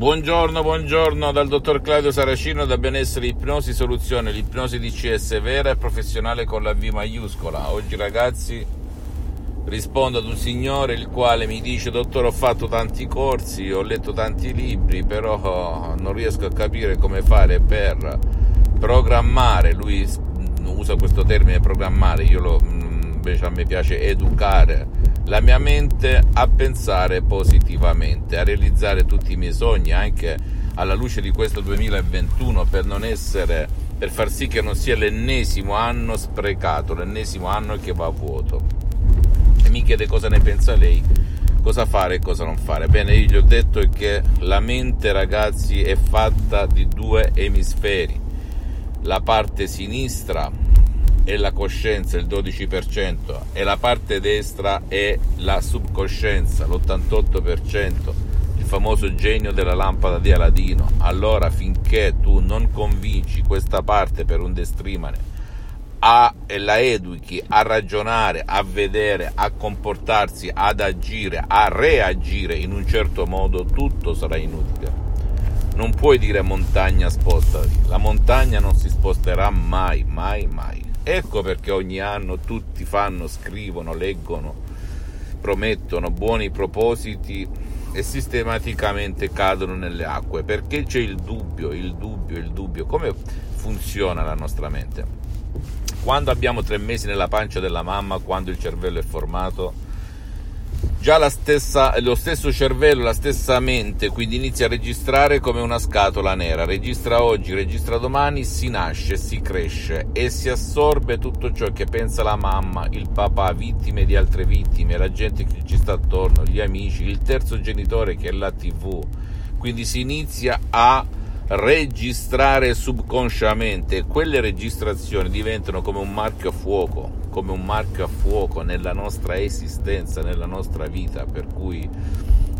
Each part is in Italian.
Buongiorno, buongiorno dal dottor Claudio Saracino da Benessere Ipnosi Soluzione, l'ipnosi DCS vera e professionale con la V maiuscola. Oggi ragazzi rispondo ad un signore il quale mi dice dottore ho fatto tanti corsi, ho letto tanti libri, però non riesco a capire come fare per programmare, lui usa questo termine programmare, io lo, invece a me piace educare la mia mente a pensare positivamente, a realizzare tutti i miei sogni anche alla luce di questo 2021 per non essere per far sì che non sia l'ennesimo anno sprecato, l'ennesimo anno che va a vuoto. E mi chiede cosa ne pensa lei, cosa fare e cosa non fare. Bene, io gli ho detto che la mente, ragazzi, è fatta di due emisferi. La parte sinistra è la coscienza, il 12%, e la parte destra è la subcoscienza, l'88%, il famoso genio della lampada di Aladino. Allora, finché tu non convinci questa parte per un destrimane a, la educhi a ragionare, a vedere, a comportarsi, ad agire, a reagire in un certo modo, tutto sarà inutile. Non puoi dire montagna spostati, la montagna non si sposterà mai, mai, mai. Ecco perché ogni anno tutti fanno, scrivono, leggono, promettono buoni propositi e sistematicamente cadono nelle acque perché c'è il dubbio, il dubbio, il dubbio. Come funziona la nostra mente? Quando abbiamo tre mesi nella pancia della mamma, quando il cervello è formato, già stessa, lo stesso cervello, la stessa mente, quindi inizia a registrare come una scatola nera, registra oggi, registra domani, si nasce, si cresce e si assorbe tutto ciò che pensa la mamma, il papà, vittime di altre vittime, la gente che ci sta attorno, gli amici, il terzo genitore che è la tv, quindi si inizia a registrare subconsciamente. Quelle registrazioni diventano come un marchio a fuoco, come un marchio a fuoco nella nostra esistenza, nella nostra vita, per cui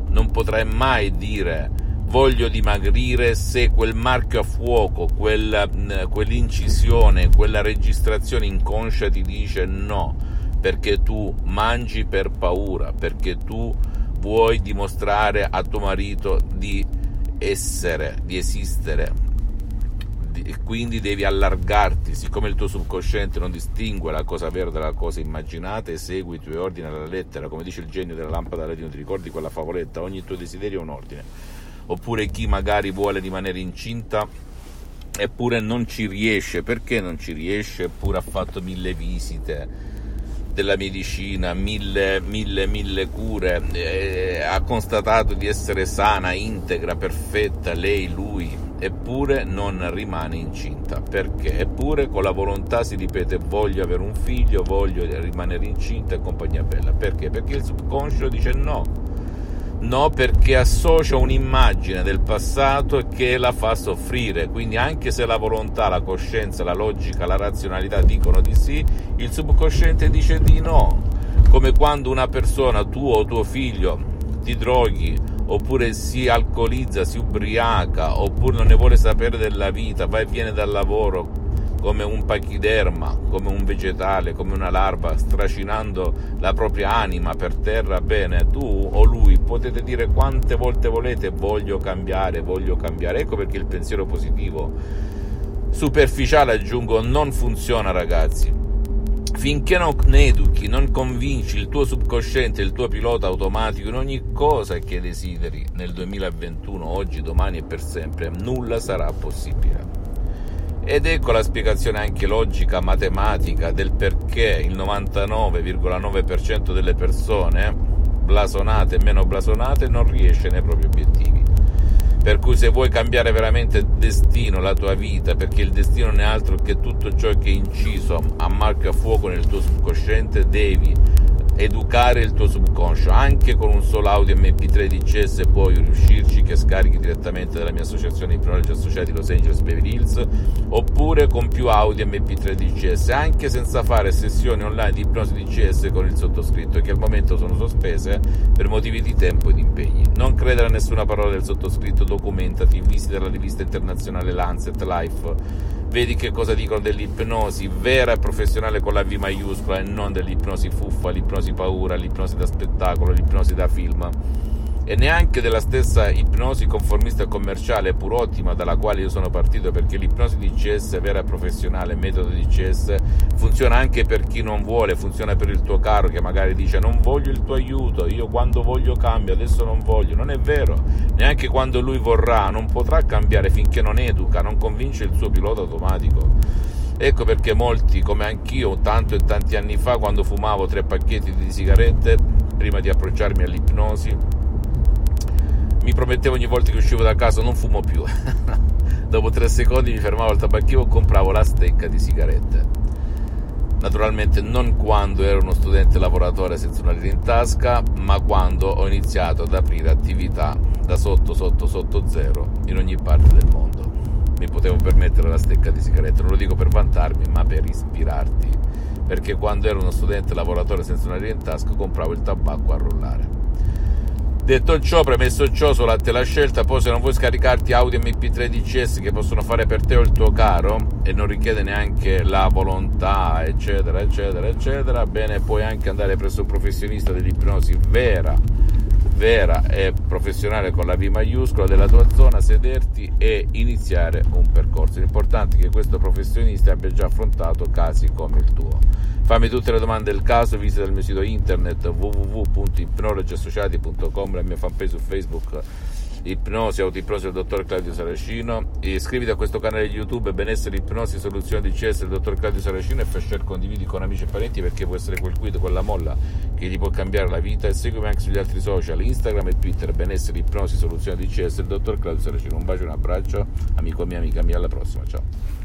non potrai mai dire voglio dimagrire se quel marchio a fuoco, quel, quell'incisione, quella registrazione inconscia ti dice no, perché tu mangi per paura, perché tu vuoi dimostrare a tuo marito di essere, di esistere, e quindi devi allargarti, siccome il tuo subconsciente non distingue la cosa vera dalla cosa immaginata, esegui i tuoi ordini alla lettera, come dice il genio della lampada latino, ti ricordi quella favoletta, ogni tuo desiderio è un ordine. Oppure chi magari vuole rimanere incinta eppure non ci riesce, perché non ci riesce? Eppure ha fatto mille visite, della medicina, mille, mille, mille cure, eh, ha constatato di essere sana, integra, perfetta, lei, lui, eppure non rimane incinta. Perché? Eppure con la volontà si ripete voglio avere un figlio, voglio rimanere incinta e compagnia bella. Perché? Perché il subconscio dice no No, perché associa un'immagine del passato che la fa soffrire, quindi anche se la volontà, la coscienza, la logica, la razionalità dicono di sì, il subconsciente dice di no. Come quando una persona, tu o tuo figlio, ti droghi, oppure si alcolizza, si ubriaca, oppure non ne vuole sapere della vita, va e viene dal lavoro, come un pachiderma, come un vegetale, come una larva, stracinando la propria anima per terra, bene, tu o lui potete dire quante volte volete voglio cambiare, voglio cambiare. Ecco perché il pensiero positivo superficiale, aggiungo, non funziona ragazzi. Finché non educhi, non convinci il tuo subconsciente, il tuo pilota automatico in ogni cosa che desideri nel 2021, oggi, domani e per sempre, nulla sarà possibile. Ed ecco la spiegazione anche logica, matematica del perché il 99,9% delle persone, blasonate e meno blasonate, non riesce nei propri obiettivi. Per cui se vuoi cambiare veramente destino, la tua vita, perché il destino non è altro che tutto ciò che è inciso a marchio a fuoco nel tuo subconsciente, devi educare il tuo subconscio. Anche con un solo audio MP3 DCS puoi riuscirci che scarichi direttamente dalla mia associazione di ipnologi associati Los Angeles Beverly Hills oppure con più audio MP3 DCS anche senza fare sessioni online di ipnosi DCS con il sottoscritto che al momento sono sospese per motivi di tempo e di impegni. Non credere a nessuna parola del sottoscritto documentati visita la rivista internazionale Lancet Life vedi che cosa dicono dell'ipnosi vera e professionale con la V maiuscola e non dell'ipnosi fuffa, l'ipnosi paura, l'ipnosi da spettacolo, l'ipnosi da film. E neanche della stessa ipnosi conformista commerciale, pur ottima, dalla quale io sono partito, perché l'ipnosi DCS vera e professionale, metodo DCS, funziona anche per chi non vuole, funziona per il tuo caro che magari dice non voglio il tuo aiuto, io quando voglio cambio, adesso non voglio. Non è vero, neanche quando lui vorrà, non potrà cambiare finché non educa, non convince il suo pilota automatico. Ecco perché molti, come anch'io, tanto e tanti anni fa, quando fumavo tre pacchetti di sigarette, prima di approcciarmi all'ipnosi, mi promettevo ogni volta che uscivo da casa non fumo più. Dopo tre secondi mi fermavo al tabacchino e compravo la stecca di sigarette. Naturalmente non quando ero uno studente lavoratore senza una lira in tasca, ma quando ho iniziato ad aprire attività da sotto sotto sotto zero in ogni parte del mondo. Mi potevo permettere la stecca di sigarette, non lo dico per vantarmi, ma per ispirarti, perché quando ero uno studente lavoratore senza una lira in tasca compravo il tabacco a rollare. Detto ciò, premesso ciò, solo a te la scelta, poi se non vuoi scaricarti audio MP3 DCS che possono fare per te o il tuo caro e non richiede neanche la volontà, eccetera, eccetera, eccetera, bene, puoi anche andare presso un professionista dell'ipnosi vera, vera e professionale con la V maiuscola della tua zona, sederti e iniziare un percorso. L'importante è che questo professionista abbia già affrontato casi come il tuo. Fammi tutte le domande del caso, visita il mio sito internet www.ipnologiassociati.com, la mia fanpage su Facebook Ipnosi, Autoipnosi del dottor Claudio Saracino. Iscriviti a questo canale YouTube Benessere Ipnosi Soluzione di CS del dottor Claudio Saracino e fai share condividi con amici e parenti perché può essere quel quid, quella molla che gli può cambiare la vita e seguimi anche sugli altri social, Instagram e Twitter Benessere Ipnosi Soluzione di CS del dottor Claudio Saracino. Un bacio un abbraccio, amico mio, amica mia, alla prossima, ciao.